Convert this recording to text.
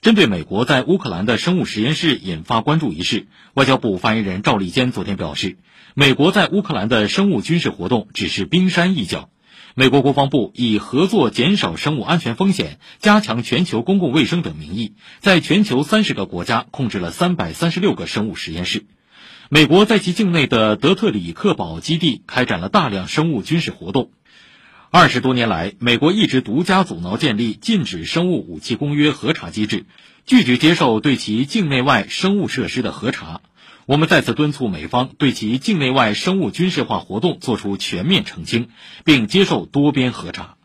针对美国在乌克兰的生物实验室引发关注一事，外交部发言人赵立坚昨天表示，美国在乌克兰的生物军事活动只是冰山一角。美国国防部以合作减少生物安全风险、加强全球公共卫生等名义，在全球三十个国家控制了三百三十六个生物实验室。美国在其境内的德特里克堡基地开展了大量生物军事活动。二十多年来，美国一直独家阻挠建立禁止生物武器公约核查机制，拒绝接受对其境内外生物设施的核查。我们再次敦促美方对其境内外生物军事化活动作出全面澄清，并接受多边核查。